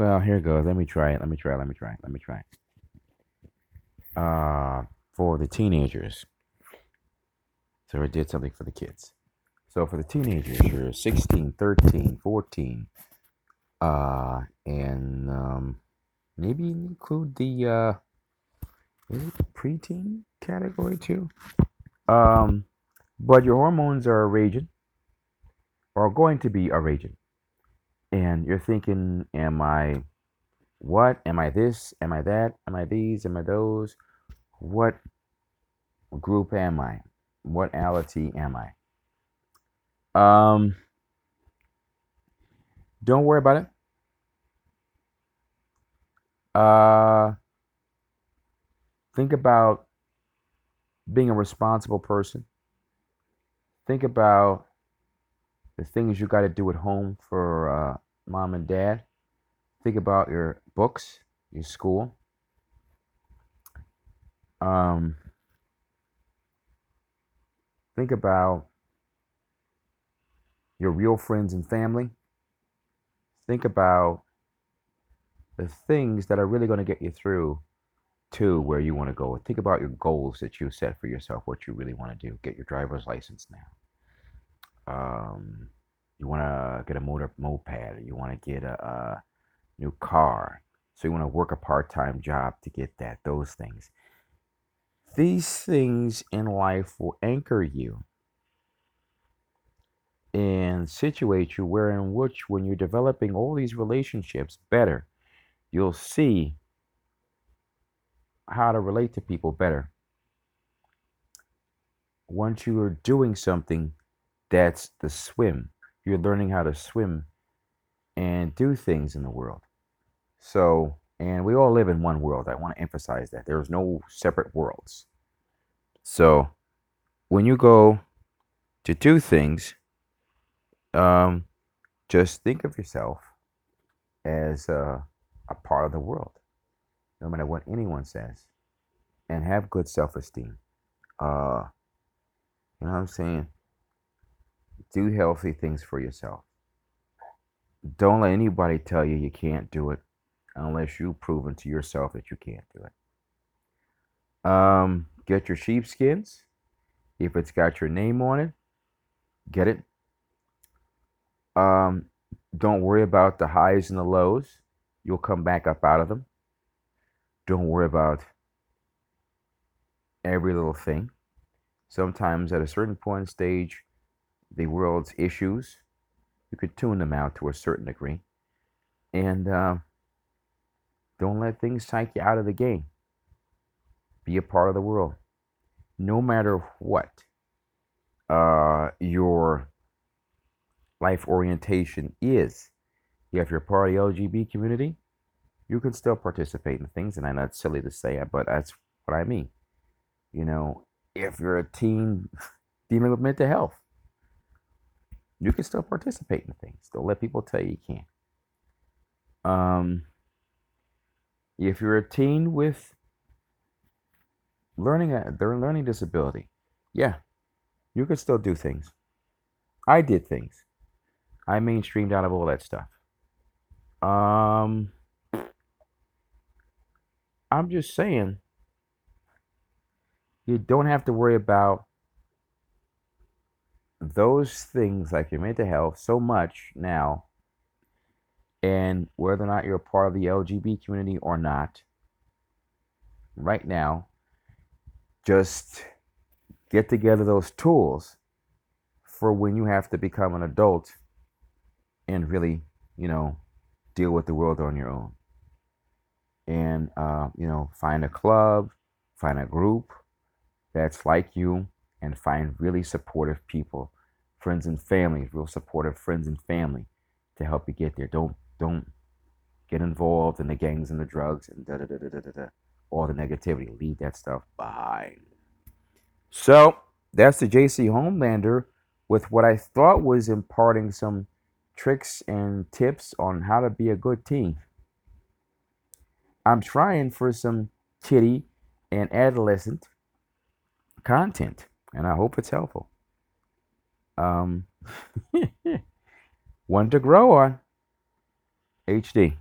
Well, here it goes. Let me try it. Let me try it. Let me try it. Let me try it. Uh, for the teenagers. So I did something for the kids. So for the teenagers, you're 16, 13, 14, uh, and um, maybe include the uh, is it preteen category too? Um, but your hormones are raging, or going to be a raging, and you're thinking, "Am I what? Am I this? Am I that? Am I these? Am I those? What group am I? What ality am I?" Um, don't worry about it. Uh, think about being a responsible person. Think about the things you got to do at home for uh, mom and dad. Think about your books, your school. Um, think about your real friends and family. Think about the things that are really going to get you through to where you want to go. Think about your goals that you set for yourself, what you really want to do. Get your driver's license now. Um, you want to get a motor moped, you want to get a, a new car. So you want to work a part-time job to get that. Those things. These things in life will anchor you and situate you where in which when you're developing all these relationships better you'll see how to relate to people better once you are doing something that's the swim you're learning how to swim and do things in the world so and we all live in one world i want to emphasize that there's no separate worlds so when you go to do things um, just think of yourself as a, a part of the world, no matter what anyone says, and have good self esteem. Uh, you know what I'm saying? Do healthy things for yourself. Don't let anybody tell you you can't do it unless you've proven to yourself that you can't do it. Um, get your sheepskins. If it's got your name on it, get it um, don't worry about the highs and the lows. You'll come back up out of them. Don't worry about every little thing. Sometimes at a certain point in stage, the world's issues, you could tune them out to a certain degree. And uh, don't let things take you out of the game. Be a part of the world. No matter what uh, your life orientation is. If you're part of the LGBT community, you can still participate in things. And I know it's silly to say it, but that's what I mean. You know, if you're a teen dealing with mental health, you can still participate in things. Don't let people tell you you can't. Um, if you're a teen with learning a their learning disability, yeah, you can still do things. I did things. I mainstreamed out of all that stuff. Um, I'm just saying, you don't have to worry about those things like your mental health so much now, and whether or not you're a part of the LGBT community or not. Right now, just get together those tools for when you have to become an adult and really, you know, deal with the world on your own. And, uh, you know, find a club, find a group that's like you, and find really supportive people, friends and family, real supportive friends and family to help you get there. Don't, don't get involved in the gangs and the drugs and da da da da da da, all the negativity. Leave that stuff behind. So that's the JC Homelander with what I thought was imparting some tricks and tips on how to be a good teen. I'm trying for some kitty and adolescent content, and I hope it's helpful. Um, one to grow on. HD.